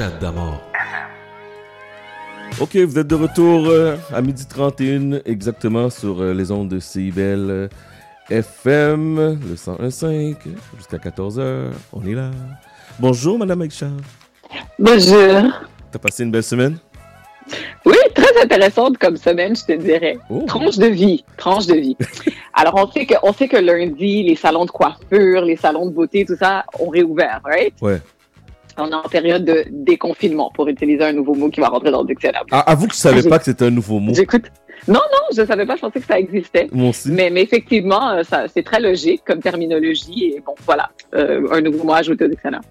Chat d'amour. Ok, vous êtes de retour euh, à midi 31, exactement sur euh, les ondes de CIBEL euh, FM, le 101.5, jusqu'à 14h. On est là. Bonjour, Madame Aïcha. Bonjour. T'as passé une belle semaine? Oui, très intéressante comme semaine, je te dirais. Oh. Tranche de vie, tranche de vie. Alors, on sait que, on sait que lundi, les salons de coiffure, les salons de beauté, tout ça ont réouvert, right? Ouais. On est en période de déconfinement, pour utiliser un nouveau mot qui va rentrer dans le dictionnaire. Ah, avoue que je savais pas que c'était un nouveau mot. J'écoute. Non, non, je savais pas, je pensais que ça existait. Moi aussi. Mais, mais effectivement, euh, ça, c'est très logique comme terminologie et bon, voilà, euh, un nouveau mot ajouté au dictionnaire.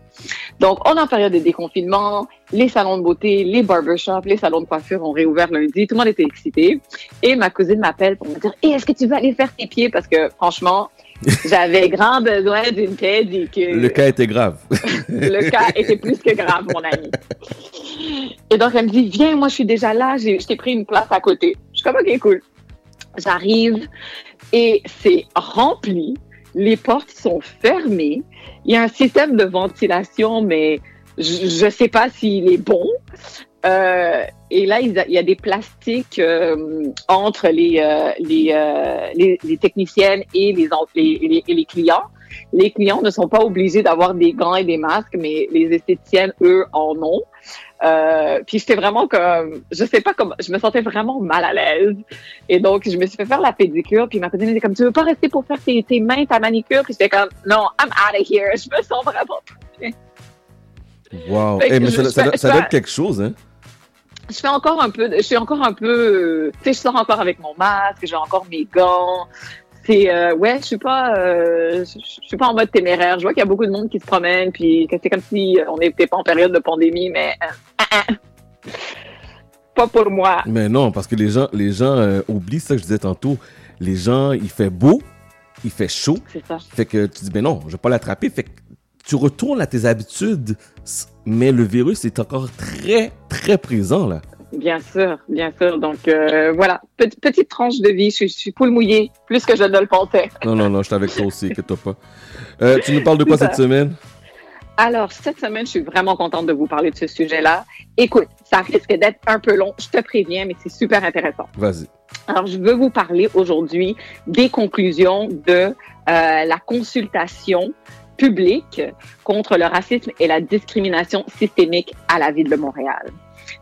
Donc, on est en période de déconfinement, les salons de beauté, les barbershops, les salons de coiffure ont réouvert lundi, tout le monde était excité. Et ma cousine m'appelle pour me dire, hey, est-ce que tu veux aller faire tes pieds? Parce que franchement, j'avais grand besoin d'une pédicure. Le cas était grave. Le cas était plus que grave, mon ami. Et donc, elle me dit, viens, moi, je suis déjà là, j'ai- je t'ai pris une place à côté. Je suis comme, OK, cool. J'arrive et c'est rempli. Les portes sont fermées. Il y a un système de ventilation, mais je ne sais pas s'il est bon. Euh, et là, il y a- des plastiques euh, entre les, euh, les, euh, les, les techniciennes et les, les, les- clients. Les clients ne sont pas obligés d'avoir des gants et des masques, mais les esthéticiennes, eux, en ont. Euh, puis j'étais vraiment comme, je sais pas comment, je me sentais vraiment mal à l'aise. Et donc, je me suis fait faire la pédicure. Puis ma cousine était comme, tu veux pas rester pour faire tes, tes mains, ta manicure? Puis j'étais comme, non, I'm out of here. Je me sens vraiment Wow. Que Eh, mais ça, doit être quelque chose, hein? Je fais encore un peu, je suis encore un peu, tu sais, je sors encore avec mon masque, j'ai encore mes gants. C'est, euh, ouais, je suis pas, euh, je suis pas en mode téméraire. Je vois qu'il y a beaucoup de monde qui se promène, puis que c'est comme si on n'était pas en période de pandémie, mais euh, ah, ah. pas pour moi. Mais non, parce que les gens, les gens oublient ça que je disais tantôt. Les gens, il fait beau, il fait chaud. C'est ça. Fait que tu dis, ben non, je vais pas l'attraper. Fait que tu retournes à tes habitudes, mais le virus est encore très, très présent, là. Bien sûr, bien sûr. Donc euh, voilà, Petit- petite tranche de vie. Je, suis- je suis poule mouillée, plus que je ne le pensais. Non, non, non, je suis avec toi aussi, que toi pas. Euh, tu nous parles de quoi cette semaine? Alors, cette semaine, je suis vraiment contente de vous parler de ce sujet-là. Écoute, ça risque d'être un peu long, je te préviens, mais c'est super intéressant. Vas-y. Alors, je veux vous parler aujourd'hui des conclusions de euh, la consultation publique contre le racisme et la discrimination systémique à la ville de Montréal.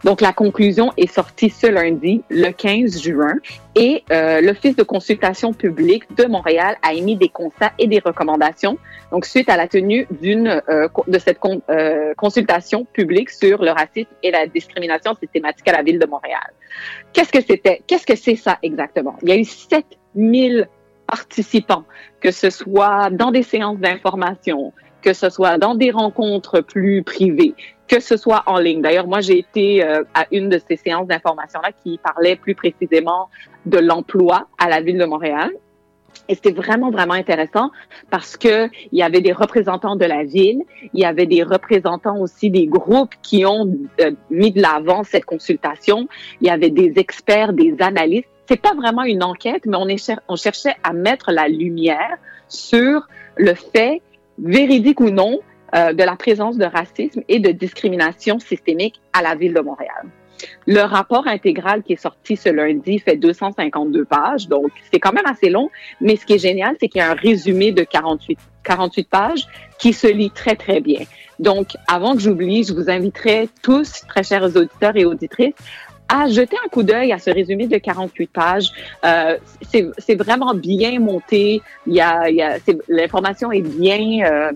Donc, la conclusion est sortie ce lundi, le 15 juin, et euh, l'Office de consultation publique de Montréal a émis des constats et des recommandations. Donc, suite à la tenue d'une euh, de cette euh, consultation publique sur le racisme et la discrimination systématique à la ville de Montréal. Qu'est-ce que c'était? Qu'est-ce que c'est ça exactement? Il y a eu 7000 participants, que ce soit dans des séances d'information, que ce soit dans des rencontres plus privées, que ce soit en ligne. D'ailleurs, moi, j'ai été euh, à une de ces séances d'information-là qui parlait plus précisément de l'emploi à la ville de Montréal. Et c'était vraiment, vraiment intéressant parce que il y avait des représentants de la ville, il y avait des représentants aussi des groupes qui ont euh, mis de l'avant cette consultation, il y avait des experts, des analystes. C'est pas vraiment une enquête, mais on, est on cherchait à mettre la lumière sur le fait, véridique ou non, euh, de la présence de racisme et de discrimination systémique à la ville de Montréal. Le rapport intégral qui est sorti ce lundi fait 252 pages, donc c'est quand même assez long, mais ce qui est génial, c'est qu'il y a un résumé de 48, 48 pages qui se lit très, très bien. Donc, avant que j'oublie, je vous inviterai tous, très chers auditeurs et auditrices, à jeter un coup d'œil à ce résumé de 48 pages. Euh, c'est vraiment bien monté. Il y a, il y a, l'information est bien euh,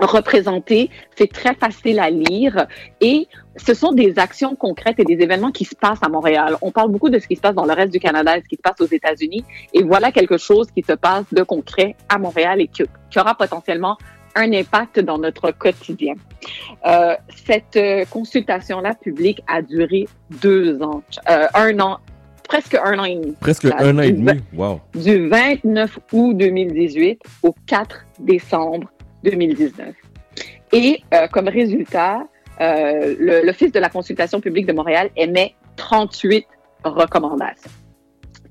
représentée. C'est très facile à lire et ce sont des actions concrètes et des événements qui se passent à Montréal. On parle beaucoup de ce qui se passe dans le reste du Canada et ce qui se passe aux États-Unis. Et voilà quelque chose qui se passe de concret à Montréal et qui, qui aura potentiellement un impact dans notre quotidien. Euh, cette euh, consultation-là publique a duré deux ans, euh, un an, presque un an et demi. Presque un an et demi. Wow. Du 29 août 2018 au 4 décembre 2019. Et euh, comme résultat, euh, l'Office de la consultation publique de Montréal émet 38 recommandations.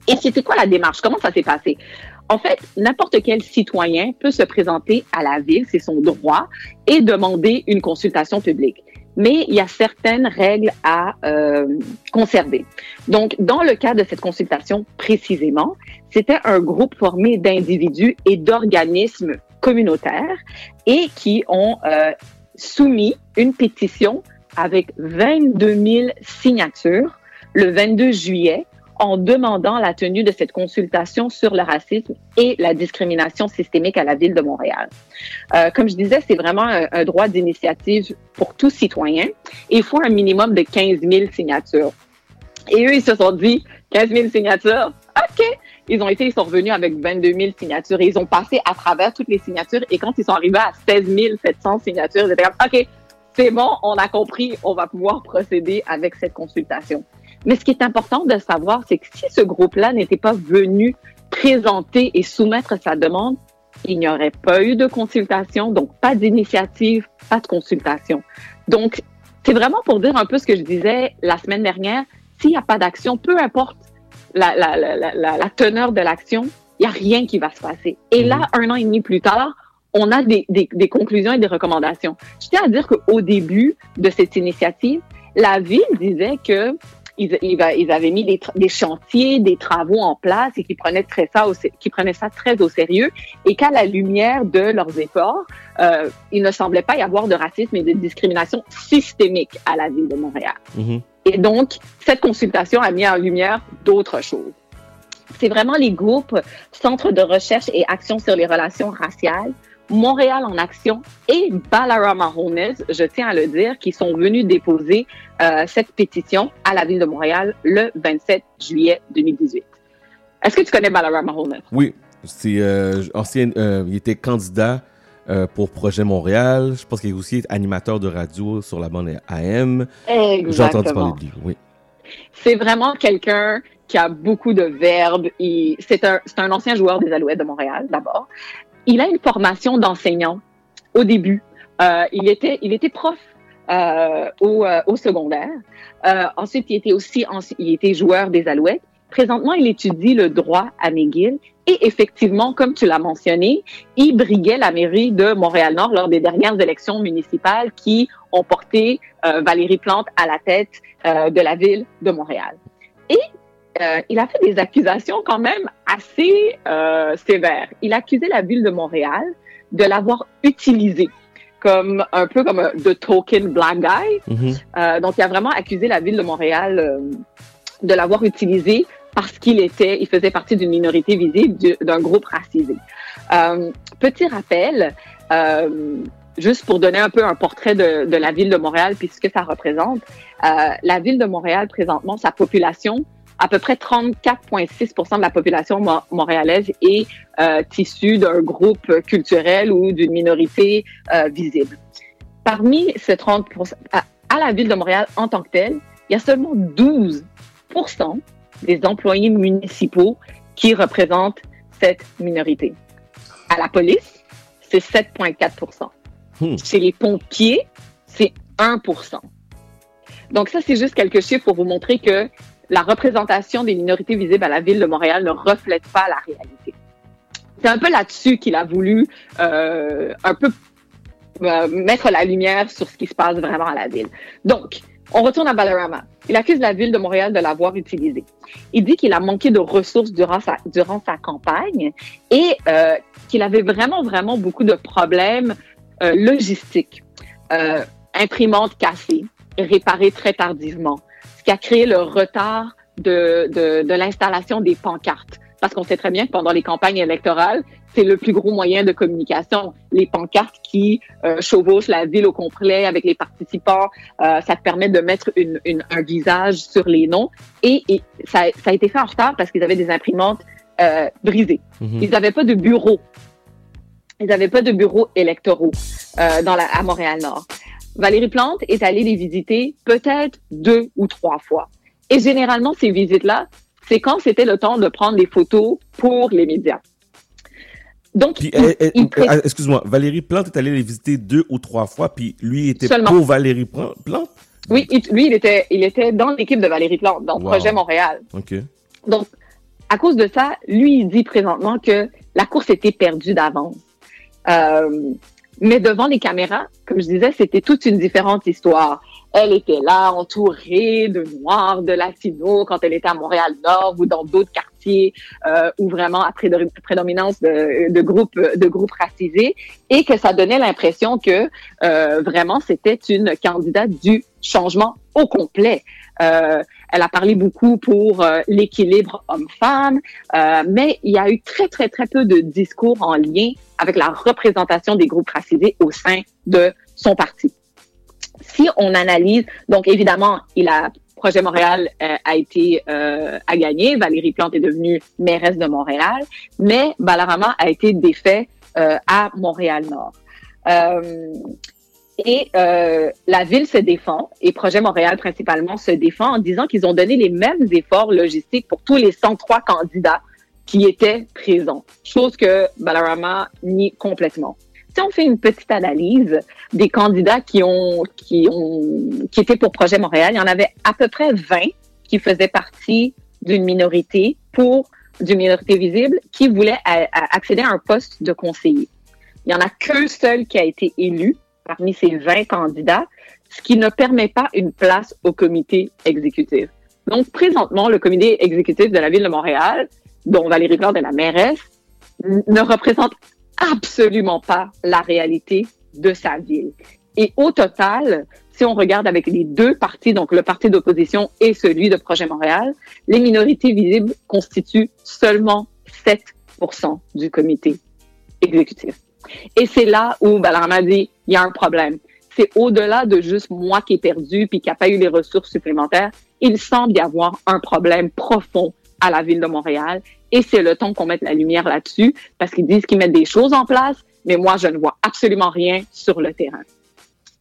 Et c'était quoi la démarche? Comment ça s'est passé? En fait, n'importe quel citoyen peut se présenter à la ville, c'est son droit, et demander une consultation publique. mais il y a certaines règles à euh, conserver. Donc, dans le cas de cette consultation précisément, c'était un groupe formé d'individus et d'organismes communautaires et qui ont euh, soumis une pétition avec 22 000 signatures le 22 juillet en demandant la tenue de cette consultation sur le racisme et la discrimination systémique à la ville de Montréal. Euh, comme je disais, c'est vraiment un, droit d'initiative pour tout citoyen. il faut un minimum de 15 000 signatures. Et eux, ils se sont dit, 15 000 signatures. Ils ont été, ils sont revenus avec 22 000 signatures et ils ont passé à travers toutes les signatures. Et quand ils sont arrivés à 16 700 signatures, ils étaient comme, OK, c'est bon, on a compris, on va pouvoir procéder avec cette consultation. Mais ce qui est important de savoir, c'est que si ce groupe-là n'était pas venu présenter et soumettre sa demande, il n'y aurait pas eu de consultation, donc pas d'initiative, pas de consultation. Donc, c'est vraiment pour dire un peu ce que je disais la semaine dernière. S'il n'y a pas d'action, peu importe la, la, la, la teneur de l'action, il n'y a rien qui va se passer. Et là, mhm. un an et demi plus tard, on a des, des, des conclusions et des recommandations. Je tiens à dire qu'au début de cette initiative, la ville disait que ils, avaient mis des, chantiers, des travaux en place et qui prenaient, très ça au, qui prenaient ça très au sérieux et qu'à la lumière de leurs efforts, euh, il ne semblait pas y avoir de racisme et de discrimination systémique à la ville de Montréal. Mm-hmm. Et donc, cette consultation a mis en lumière d'autres choses. C'est vraiment les groupes Centres de recherche et action sur les relations raciales Montréal en action et Balarama Homes, je tiens à le dire, qui sont venus déposer euh, cette pétition à la ville de Montréal le 27 juillet 2018. Est-ce que tu connais Balarama Homes? Oui, c'est euh, ancien, euh, il était candidat pour Projet Montréal. Je pense qu'il est aussi animateur de radio sur la bande AM. J'ai entendu parler de lui, oui. C'est vraiment quelqu'un qui a beaucoup de verbes. C'est un, ancien joueur des Alouettes de Montréal, d'abord il a une formation d'enseignant au début. Euh, il était, prof euh, au, euh, secondaire. Euh, ensuite, il était aussi, il était joueur des Alouettes. Présentement, il étudie le droit à McGill et effectivement, comme tu l'as mentionné, il briguait la mairie de Montréal-Nord lors des dernières élections municipales qui ont porté euh, Valérie Plante à la tête de la ville de Montréal. Et euh, il a fait des accusations quand même assez euh, sévères. Il accusait la ville de Montréal de l'avoir utilisé comme un peu comme un the token black guy. Mm-hmm. euh, donc, il a vraiment accusé la ville de Montréal euh, de l'avoir utilisé parce qu'il était, il faisait partie d'une minorité visible d'un groupe racisé. Euh, petit rappel, juste pour donner un peu un portrait de, la ville de Montréal, puisque ça représente, la ville de Montréal présentement, sa population à peu près 34,6% de la population montréalaise est euh, issue d'un groupe culturel ou d'une minorité euh, visible. Parmi ces 30 à, à, la ville de Montréal en tant que telle, il y a seulement 12 des employés municipaux qui représentent cette minorité. À la police, c'est 7,4% hmm. Chez les pompiers, c'est 1 donc ça, c'est juste quelques chiffres pour vous montrer que la représentation des minorités visibles à la ville de Montréal ne reflète pas la réalité. C'est un peu là-dessus qu'il a voulu euh, un peu euh, mettre la lumière sur ce qui se passe vraiment à la ville. Donc, on retourne à Balarama. Il accuse la ville de Montréal de l'avoir utilisé. Il dit qu'il a manqué de ressources durant sa, durant sa campagne et euh, qu'il avait vraiment, vraiment beaucoup de problèmes euh, logistiques. Euh, imprimantes cassées, réparées très tardivement, ce qui a créé le retard de, de, de l'installation des pancartes. Parce qu'on sait très bien que pendant les campagnes électorales, c'est le plus gros moyen de communication. Les pancartes qui euh, chevauchent la ville au complet avec les participants, euh, ça te permet de mettre une, une, un visage sur les noms. Et, et ça, ça, a été fait en retard parce qu'ils avaient des imprimantes euh, brisées. Mhm. Ils n'avaient pas de bureau. Ils n'avaient pas de bureaux électoraux euh, dans la, à Montréal-Nord. Valérie Plante est allée les visiter peut-être deux ou trois fois. Et généralement, ces visites-là, c'est quand c'était le temps de prendre des photos pour les médias. Donc, eh, eh, ah, excuse-moi, Valérie Plante est allée les visiter deux ou trois fois, puis lui était pour Valérie Plante? Oui, lui, il était, il était dans l'équipe de Valérie Plante, dans le Projet Montréal. OK. Donc, à cause de ça, lui, il dit présentement que la course était perdue d'avance. Euh, Mais devant les caméras, comme je disais, c'était toute une différente histoire. Elle était là, entourée de Noirs, de Latinos, quand elle était à Montréal-Nord ou dans d'autres quartiers euh, où vraiment à prédominance de, de, groupes de groupes racisés, et que ça donnait l'impression que euh, vraiment c'était une candidate du changement au complet. Euh, elle a parlé beaucoup pour euh, l'équilibre homme-femme, euh, mais il y a eu très, très, très peu de discours en lien avec la représentation des groupes racisés au sein de son parti. Si on analyse, donc évidemment, il a Projet Montréal a été a gagné. Valérie Plante est devenue mairesse de Montréal, mais Balarama a été défait à Montréal-Nord. Et euh, la ville se défend, et Projet Montréal principalement se défend en disant qu'ils ont donné les mêmes efforts logistiques pour tous les 103 candidats qui étaient présents, chose que Balarama nie complètement. Si on fait une petite analyse des candidats qui ont qui ont qui étaient pour Projet Montréal, il y en avait à peu près 20 qui faisaient partie d'une minorité pour d'une minorité visible qui voulait accéder à un poste de conseiller. Il y en a qu'un seul qui a été élu, parmi ces 20 candidats, ce qui ne permet pas une place au comité exécutif. Donc, présentement, le comité exécutif de la Ville de Montréal, dont Valérie Plante est la mairesse, ne représente absolument pas la réalité de sa ville. Et au total, si on regarde avec les deux partis, donc le parti d'opposition et celui de Projet Montréal, les minorités visibles constituent seulement 7 du comité exécutif. Et c'est là où Balarama dit, il y a un problème. C'est au-delà de juste moi qui ai perdu puis qui n'a pas eu les ressources supplémentaires. Il semble y avoir un problème profond à la ville de Montréal et c'est le temps qu'on mette la lumière là-dessus parce qu'ils disent qu'ils mettent des choses en place, mais moi, je ne vois absolument rien sur le terrain.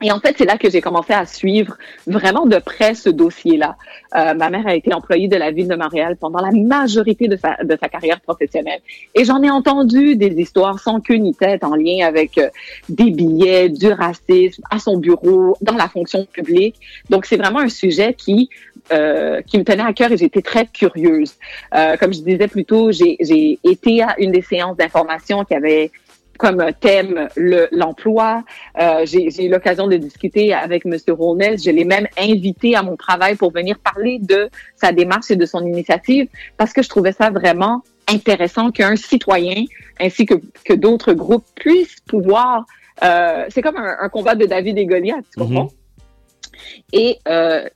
Et en fait, c'est là que j'ai commencé à suivre vraiment de près ce dossier-là. Euh, ma mère a été employée de la ville de Montréal pendant la majorité de sa, de sa carrière professionnelle. Et j'en ai entendu des histoires sans queue ni tête en lien avec euh, des billets, du racisme à son bureau, dans la fonction publique. Donc, c'est vraiment un sujet qui euh, qui me tenait à cœur et j'étais très curieuse. Euh, comme je disais plus tôt, j'ai été à une des séances d'information qui avait comme thème l'emploi. euh, J'ai eu l'occasion de discuter avec M. Ronès. Je l'ai même invité à mon travail pour venir parler de sa démarche et de son initiative parce que je trouvais ça vraiment intéressant qu'un citoyen ainsi que, que d'autres groupes puissent pouvoir... Euh, C'est comme un, un, combat de David et Goliath, tu comprends? Mm -hmm. Et euh,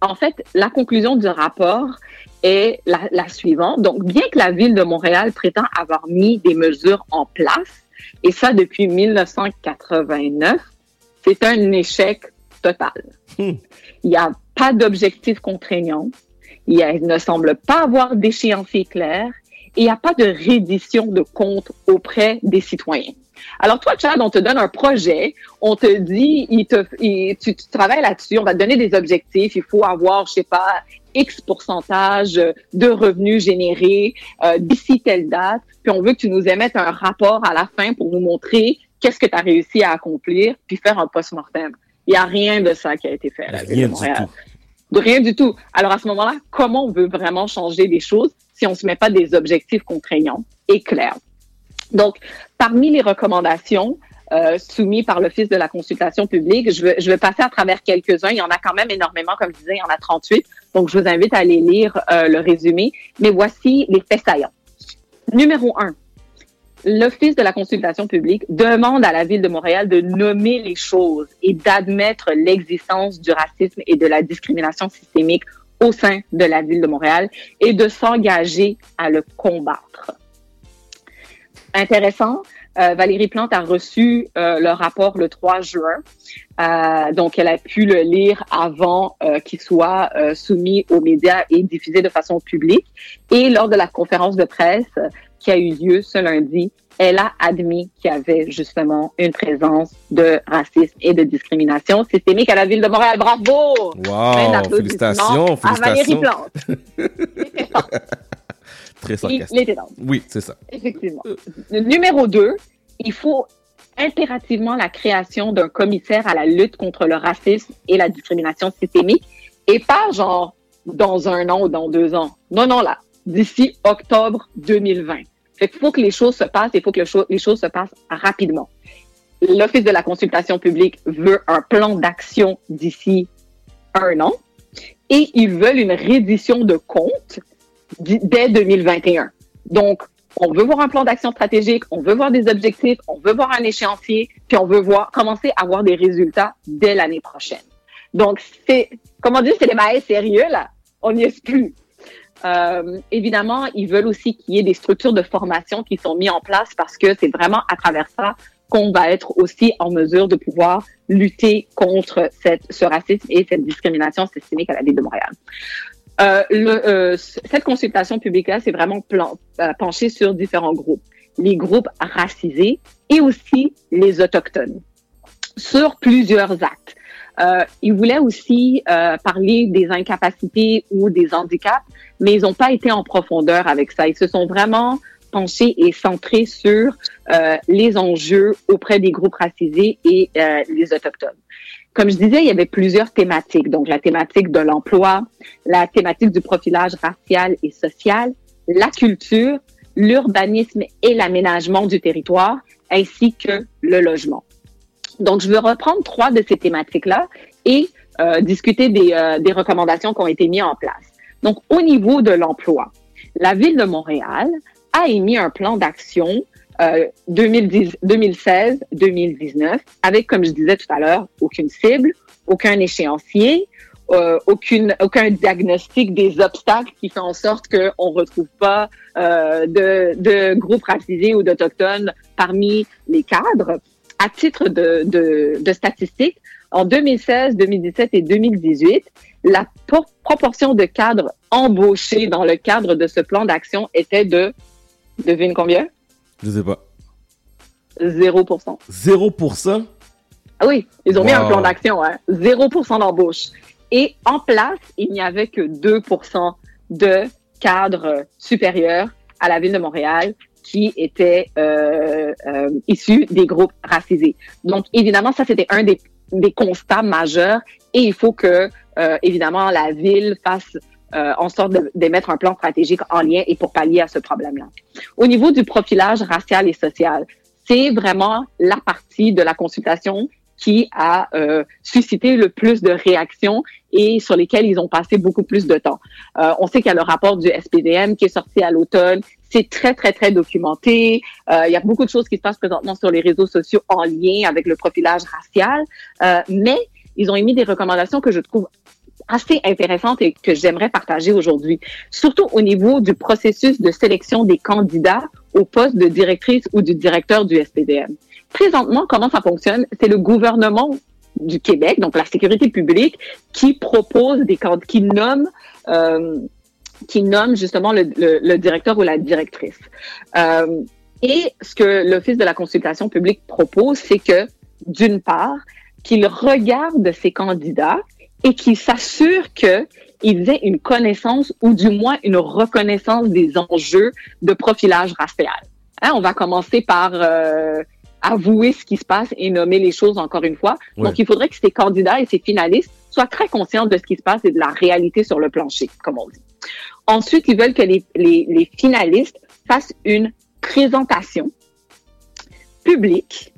en fait, la conclusion du rapport est la, la, suivante. Donc, bien que la ville de Montréal prétend avoir mis des mesures en place, et ça depuis 1989, c'est un échec total. Hmm. Il n'y a pas d'objectif contraignant, il, a, il, ne semble pas avoir d'échéancier clair, et il n'y a pas de reddition de comptes auprès des citoyens. Alors toi, Chad, on te donne un projet, on te dit, il te, il, tu, tu, travailles là-dessus, on va te donner des objectifs, il faut avoir, je sais pas, X pourcentage de revenus générés euh, d'ici telle date, puis on veut que tu nous émettes un rapport à la fin pour nous montrer qu'est-ce que tu as réussi à accomplir, puis faire un post-mortem. Il n'y a rien de ça qui a été fait. À la rien du tout. De rien du tout. Alors à ce moment-là, comment on veut vraiment changer les choses si on ne se met pas des objectifs contraignants et clairs? Donc, parmi les recommandations euh, soumises par l'Office de la consultation publique, je vais, passer à travers quelques-uns. Il y en a quand même énormément, comme je disais, il y en a 38. Donc, je vous invite à aller lire euh, le résumé. Mais voici les faits saillants. Numéro un, l'Office de la consultation publique demande à la Ville de Montréal de nommer les choses et d'admettre l'existence du racisme et de la discrimination systémique au sein de la Ville de Montréal et de s'engager à le combattre intéressant. Euh, Valérie Plante a reçu euh, le rapport le 3 juin. Euh, donc, elle a pu le lire avant qu'il soit soumis aux médias et diffusé de façon publique. Et lors de la conférence de presse qui a eu lieu ce lundi, elle a admis qu'il y avait justement une présence de racisme et de discrimination systémique à la ville de Montréal. Bravo! Wow! Félicitations, félicitations. À Valérie Plante. Très sarcastique. Oui, c'est ça. Effectivement. Numéro 2, il faut impérativement la création d'un commissaire à la lutte contre le racisme et la discrimination systémique et pas genre dans un an ou dans deux ans. Non, non, là, d'ici octobre 2020. Fait qu'il faut que les choses se passent, il faut que le cho les choses se passent rapidement. l'Office de la consultation publique veut un plan d'action d'ici un an et ils veulent une reddition de comptes dès 2021. Donc, on veut voir un plan d'action stratégique, on veut voir des objectifs, on veut voir un échéancier, puis on veut voir commencer à avoir des résultats dès l'année prochaine. Donc, c'est, comment dire, c'est des maïs sérieux, là. On n'y est plus. Euh, évidemment, ils veulent aussi qu'il y ait des structures de formation qui sont mises en place parce que c'est vraiment à travers ça qu'on va être aussi en mesure de pouvoir lutter contre cette, ce racisme et cette discrimination systémique à la ville de Montréal. Euh, le, euh, cette consultation publique-là, c'est vraiment plan, euh, penché sur différents groupes. Les groupes racisés et aussi les autochtones sur plusieurs actes. Euh, ils voulaient aussi euh, parler des incapacités ou des handicaps, mais ils n'ont pas été en profondeur avec ça. Ils se sont vraiment penchés et centrés sur euh, les enjeux auprès des groupes racisés et euh, les autochtones. Comme je disais, il y avait plusieurs thématiques. Donc, la thématique de l'emploi, la thématique du profilage racial et social, la culture, l'urbanisme et l'aménagement du territoire, ainsi que le logement. Donc, je veux reprendre trois de ces thématiques-là et euh, discuter des, euh, des recommandations qui ont été mises en place. Donc, au niveau de l'emploi, la ville de Montréal a émis un plan d'action euh, 2016-2019 avec, comme je disais tout à l'heure, aucune cible, aucun échéancier, euh, aucune, aucun diagnostic des obstacles qui fait en sorte qu'on ne retrouve pas euh, de, de groupes racisés ou d'autochtones parmi les cadres. À titre de, de, de statistiques, en 2016, 2017 et 2018, la proportion de cadres embauchés dans le cadre de ce plan d'action était de, devine combien? Je sais pas. 0%. 0%? Ah oui, ils ont wow. mis un plan d'action, hein? 0% d'embauche. Et en place, il n'y avait que 2% de cadres supérieurs à la ville de Montréal qui étaient euh, euh, issus des groupes racisés. Donc, évidemment, ça, c'était un des, des, constats majeurs et il faut que, euh, évidemment, la ville fasse euh, en sorte d'émettre un plan stratégique en lien et pour pallier à ce problème-là. Au niveau du profilage racial et social, c'est vraiment la partie de la consultation qui a euh, suscité le plus de réactions et sur lesquelles ils ont passé beaucoup plus de temps. Euh, on sait qu'il y a le rapport du SPDM qui est sorti à l'automne. C'est très, très, très documenté. Euh, il y a beaucoup de choses qui se passent présentement sur les réseaux sociaux en lien avec le profilage racial. Euh, mais ils ont émis des recommandations que je trouve assez intéressantes et que j'aimerais partager aujourd'hui, surtout au niveau du processus de sélection des candidats au poste de directrice ou du directeur du SPDM. Présentement, comment ça fonctionne? C'est le gouvernement du Québec, donc la sécurité publique, qui propose des candidats, qui nomme, euh, qui nomme justement le, le, le, directeur ou la directrice. Euh, et ce que l'Office de la consultation publique propose, c'est que, d'une part, qu'il regarde ces candidats et qu'il s'assure qu'ils aient une connaissance ou du moins une reconnaissance des enjeux de profilage racial. Hein, on va commencer par euh, avouer ce qui se passe et nommer les choses encore une fois. Ouais. Donc, il faudrait que ces candidats et ces finalistes soient très conscients de ce qui se passe et de la réalité sur le plancher, comme on dit. Ensuite, ils veulent que les, les, les finalistes fassent une présentation publique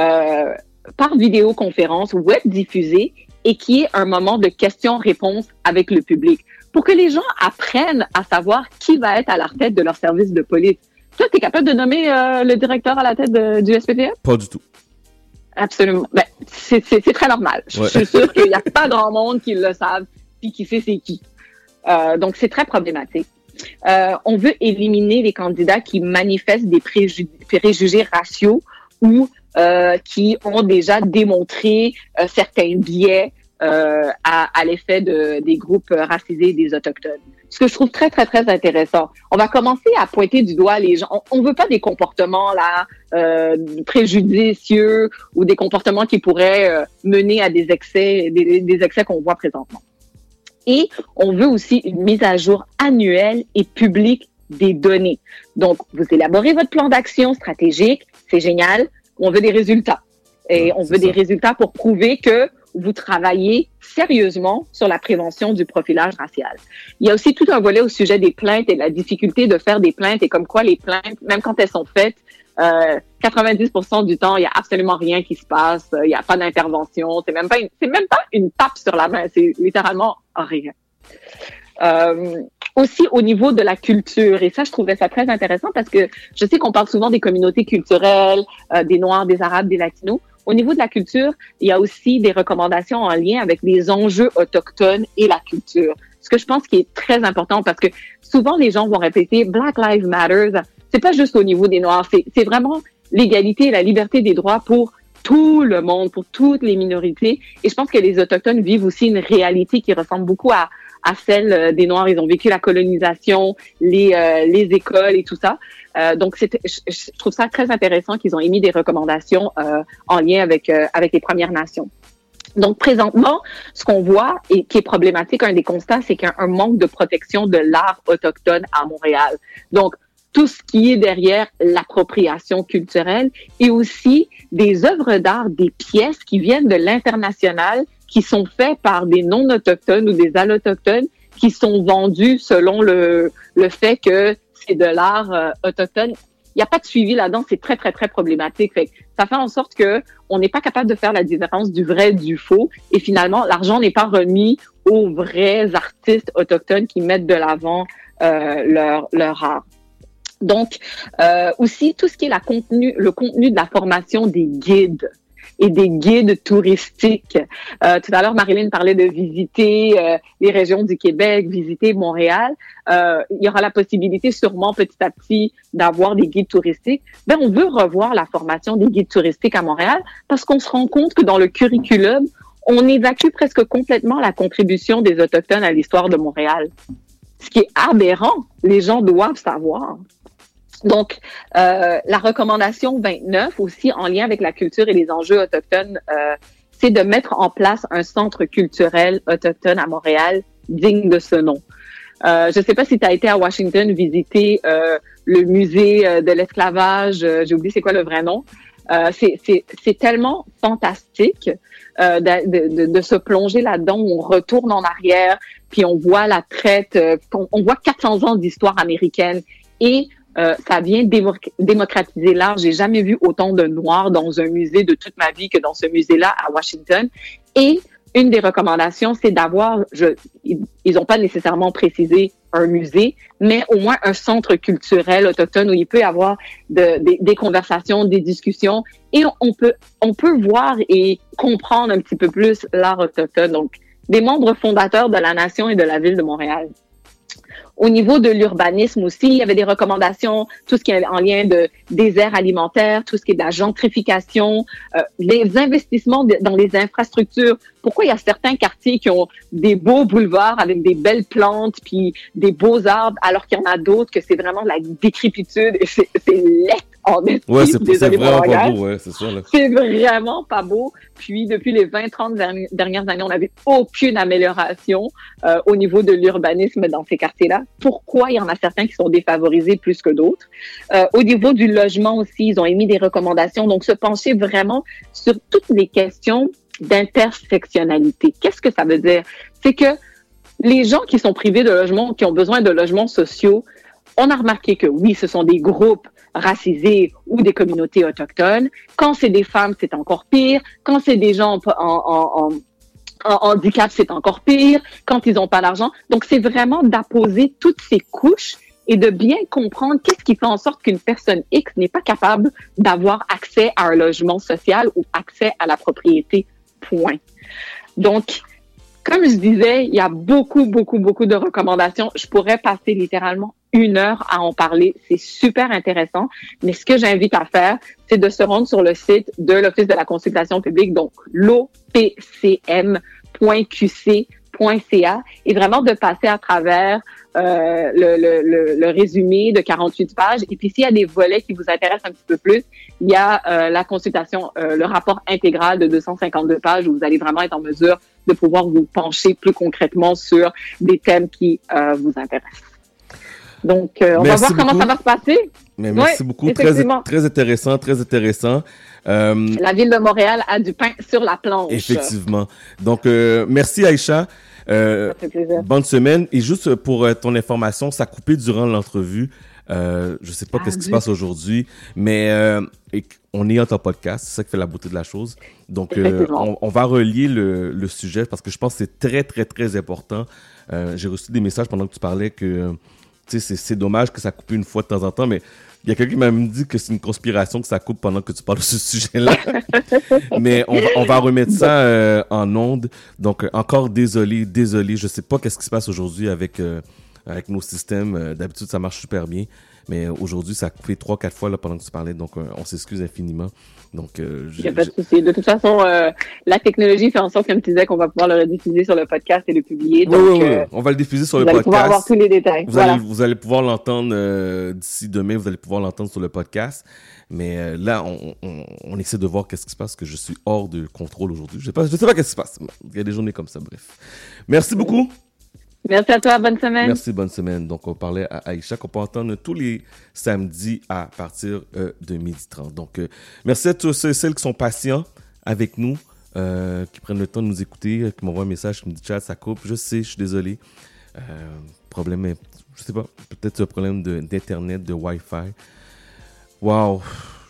euh, par vidéoconférence web diffusée et qui est un moment de questions-réponses avec le public pour que les gens apprennent à savoir qui va être à la tête de leur service de police. Toi, tu es capable de nommer euh, le directeur à la tête de, du SPPF? Pas du tout. Absolument. Ben, c'est très normal. Ouais. Je suis sûre qu'il n'y a pas grand monde qui le savent puis qui sait c'est qui. Euh, donc, c'est très problématique. Euh, on veut éliminer les candidats qui manifestent des préju préjugés raciaux ou euh, qui ont déjà démontré euh, certains biais euh, à, à l'effet de, des groupes racisés et des autochtones. Ce que je trouve très, très, très intéressant. On va commencer à pointer du doigt les gens. On ne veut pas des comportements là euh, préjudicieux ou des comportements qui pourraient euh, mener à des excès, des, des excès qu'on voit présentement. Et on veut aussi une mise à jour annuelle et publique des données. Donc, vous élaborez votre plan d'action stratégique, c'est génial. On veut des résultats. Et ouais, on veut ça. des résultats pour prouver que vous travaillez sérieusement sur la prévention du profilage racial. Il y a aussi tout un volet au sujet des plaintes et de la difficulté de faire des plaintes et comme quoi les plaintes, même quand elles sont faites, 90% du temps, il y a absolument rien qui se passe, il n'y a pas d'intervention, c'est même pas c'est même pas une tape sur la main, c'est littéralement rien. Euh, aussi au niveau de la culture. Et ça, je trouvais ça très intéressant parce que je sais qu'on parle souvent des communautés culturelles, euh, des Noirs, des Arabes, des Latinos. Au niveau de la culture, il y a aussi des recommandations en lien avec les enjeux autochtones et la culture. Ce que je pense qui est très important parce que souvent les gens vont répéter Black Lives Matter. C'est pas juste au niveau des Noirs, c'est vraiment l'égalité et la liberté des droits pour tout le monde, pour toutes les minorités. Et je pense que les Autochtones vivent aussi une réalité qui ressemble beaucoup à, à celle euh, des Noirs. Ils ont vécu la colonisation, les, euh, les écoles et tout ça. Euh, donc, je, je trouve ça très intéressant qu'ils ont émis des recommandations euh, en lien avec, avec les Premières Nations. Donc, présentement, ce qu'on voit et qui est problématique, un des constats, c'est qu'il y a un manque de protection de l'art autochtone à Montréal. Donc, tout ce qui est derrière l'appropriation culturelle et aussi des œuvres d'art, des pièces qui viennent de l'international qui sont faits par des non-autochtones ou des allotochtones qui sont vendus selon le, le fait que c'est de l'art euh, autochtone. Il n'y a pas de suivi là-dedans, c'est très, très, très problématique. Fait ça fait en sorte que on n'est pas capable de faire la différence du vrai du faux. Et finalement, l'argent n'est pas remis aux vrais artistes autochtones qui mettent de l'avant euh, leur, leur art. Donc, euh, aussi, tout ce qui est la contenu, le contenu de la formation des guides et des guides touristiques. Euh, tout à l'heure, Marilyn parlait de visiter euh, les régions du Québec, visiter Montréal. Euh, il y aura la possibilité sûrement petit à petit d'avoir des guides touristiques. Ben, on veut revoir la formation des guides touristiques à Montréal parce qu'on se rend compte que dans le curriculum, on évacue presque complètement la contribution des Autochtones à l'histoire de Montréal. Ce qui est aberrant. Les gens doivent savoir. Donc, euh, la recommandation 29 aussi en lien avec la culture et les enjeux autochtones, euh, c'est de mettre en place un centre culturel autochtone à Montréal digne de ce nom. Euh, je ne sais pas si tu as été à Washington visiter euh, le musée euh, de l'esclavage, j'ai oublié c'est quoi le vrai nom. c'est tellement fantastique de, de, de, se plonger là-dedans. On retourne en arrière, puis on voit la traite, on, on voit 400 ans d'histoire américaine et euh, ça vient démocratiser l'art. J'ai jamais vu autant de noirs dans un musée de toute ma vie que dans ce musée-là à Washington. Et une des recommandations, c'est d'avoir, ils n'ont pas nécessairement précisé un musée, mais au moins un centre culturel autochtone où il peut y avoir de, des conversations, des discussions, et on peut, on peut voir et comprendre un petit peu plus l'art autochtone. Donc, des membres fondateurs de la nation et de la ville de Montréal. Au niveau de l'urbanisme aussi, il y avait des recommandations, tout ce qui est en lien de désert alimentaire, tout ce qui est de la gentrification, euh, les investissements dans les infrastructures. Pourquoi il y a certains quartiers qui ont des beaux boulevards avec des belles plantes puis des beaux arbres, alors qu'il y en a d'autres que c'est vraiment la décrépitude et c'est laid? Ouais, c'est vraiment pas beau, ouais, c'est ça. C'est vraiment pas beau. Puis, depuis les 20-30 dernières années, on n'avait aucune amélioration euh, au niveau de l'urbanisme dans ces quartiers-là. Pourquoi? Il y en a certains qui sont défavorisés plus que d'autres? Euh, au niveau du logement aussi, ils ont émis des recommandations. Donc, se pencher vraiment sur toutes les questions d'intersectionnalité. Qu'est-ce que ça veut dire? C'est que les gens qui sont privés de logement, qui ont besoin de logements sociaux, on a remarqué que oui, ce sont des groupes racisés ou des communautés autochtones. Quand c'est des femmes, c'est encore pire. Quand c'est des gens en, en, en, handicap, c'est encore pire. Quand ils n'ont pas d'argent. Donc, c'est vraiment d'apposer toutes ces couches et de bien comprendre qu'est-ce qui fait en sorte qu'une personne X n'est pas capable d'avoir accès à un logement social ou accès à la propriété. Point. Donc, comme je disais, il y a beaucoup, beaucoup, beaucoup de recommandations. Je pourrais passer littéralement une heure à en parler. C'est super intéressant. Mais ce que j'invite à faire, c'est de se rendre sur le site de l'Office de la consultation publique, donc l'opcm.qc.ca, et vraiment de passer à travers euh, le, résumé de 48 pages. Et puis, s'il y a des volets qui vous intéressent un petit peu plus, il y a euh, la consultation, euh, le rapport intégral de 252 pages où vous allez vraiment être en mesure de pouvoir vous pencher plus concrètement sur des thèmes qui vous intéressent. Donc, euh, on va voir comment ça va se passer. Mais merci beaucoup. Très, très intéressant, très intéressant. Euh, la ville de Montréal a du pain sur la planche. Effectivement. Donc, euh, merci Aïcha. Euh, bonne semaine. Et juste pour ton information, ça a coupé durant l'entrevue. Euh, je sais pas qu'est-ce qui se passe aujourd'hui, mais euh, on est en ton podcast, c'est ça qui fait la beauté de la chose. Donc, euh, on, va relier le, le, sujet parce que je pense que c'est très, très, très important. Euh, j'ai reçu des messages pendant que tu parlais que, c'est dommage que ça coupe une fois de temps en temps, mais il y a quelqu'un qui m'a même dit que c'est une conspiration que ça coupe pendant que tu parles de ce sujet-là. Mais on, on, va remettre ça euh, en onde. Donc, encore désolé, désolé. Je sais pas qu'est-ce qui se passe aujourd'hui avec, euh, avec nos systèmes. Euh, d'habitude, ça marche super bien. Mais aujourd'hui, ça a coupé trois, quatre fois là, pendant que tu parlais. Donc, on s'excuse infiniment. Donc, euh, Il n'y a pas de souci. De toute façon, euh, la technologie fait en sorte, comme tu disais, qu'on va pouvoir le rediffuser sur le podcast et le publier. Donc, oui, oui, oui. on va le diffuser sur le podcast. Vous allez pouvoir avoir tous les détails. Vous, allez, vous allez pouvoir l'entendre euh, d'ici demain. Vous allez pouvoir l'entendre sur le podcast. Mais euh, là, on, on, on, essaie de voir qu'est-ce qui se passe, que je suis hors de contrôle aujourd'hui. Je ne sais pas, qu'est-ce qui se passe. Il y a des journées comme ça, bref. Merci beaucoup. Merci à toi, bonne semaine. Merci, bonne semaine. Donc, on parlait à Aïcha qu'on peut entendre tous les samedis à partir euh, de 12h30. Donc, euh, merci à tous ceux et celles qui sont patients avec nous, euh, qui prennent le temps de nous écouter, qui m'envoient un message, qui me disent chat, ça coupe. Je sais, je suis désolé. problème, je sais pas, peut-être un problème d'Internet, de, Wi-Fi. Waouh,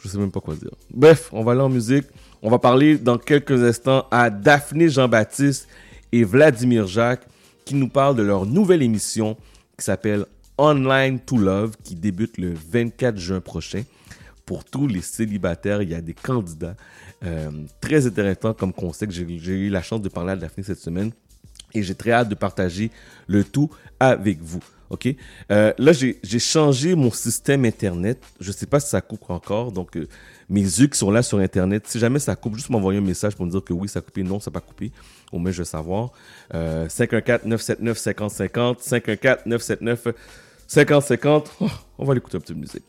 je sais même pas quoi dire. Bref, on va aller en musique. On va parler dans quelques instants à Daphné Jean-Baptiste et Vladimir Jacques qui nous parle de leur nouvelle émission qui s'appelle Online to Love, qui débute le 24 juin prochain. Pour tous les célibataires, il y a des candidats. Euh, très intéressant comme concept. J'ai eu la chance de parler à Daphné cette semaine et j'ai très hâte de partager le tout avec vous. OK? Euh, là, j'ai changé mon système Internet. Je ne sais pas si ça coupe encore. Donc, euh, mes yeux qui sont là sur Internet, si jamais ça coupe, juste m'envoyer un message pour me dire que oui, ça a coupé. Non, ça n'a pas coupé. Au moins, je vais savoir. 514-979-5050. 514-979-5050. on va l'écouter un petit musique.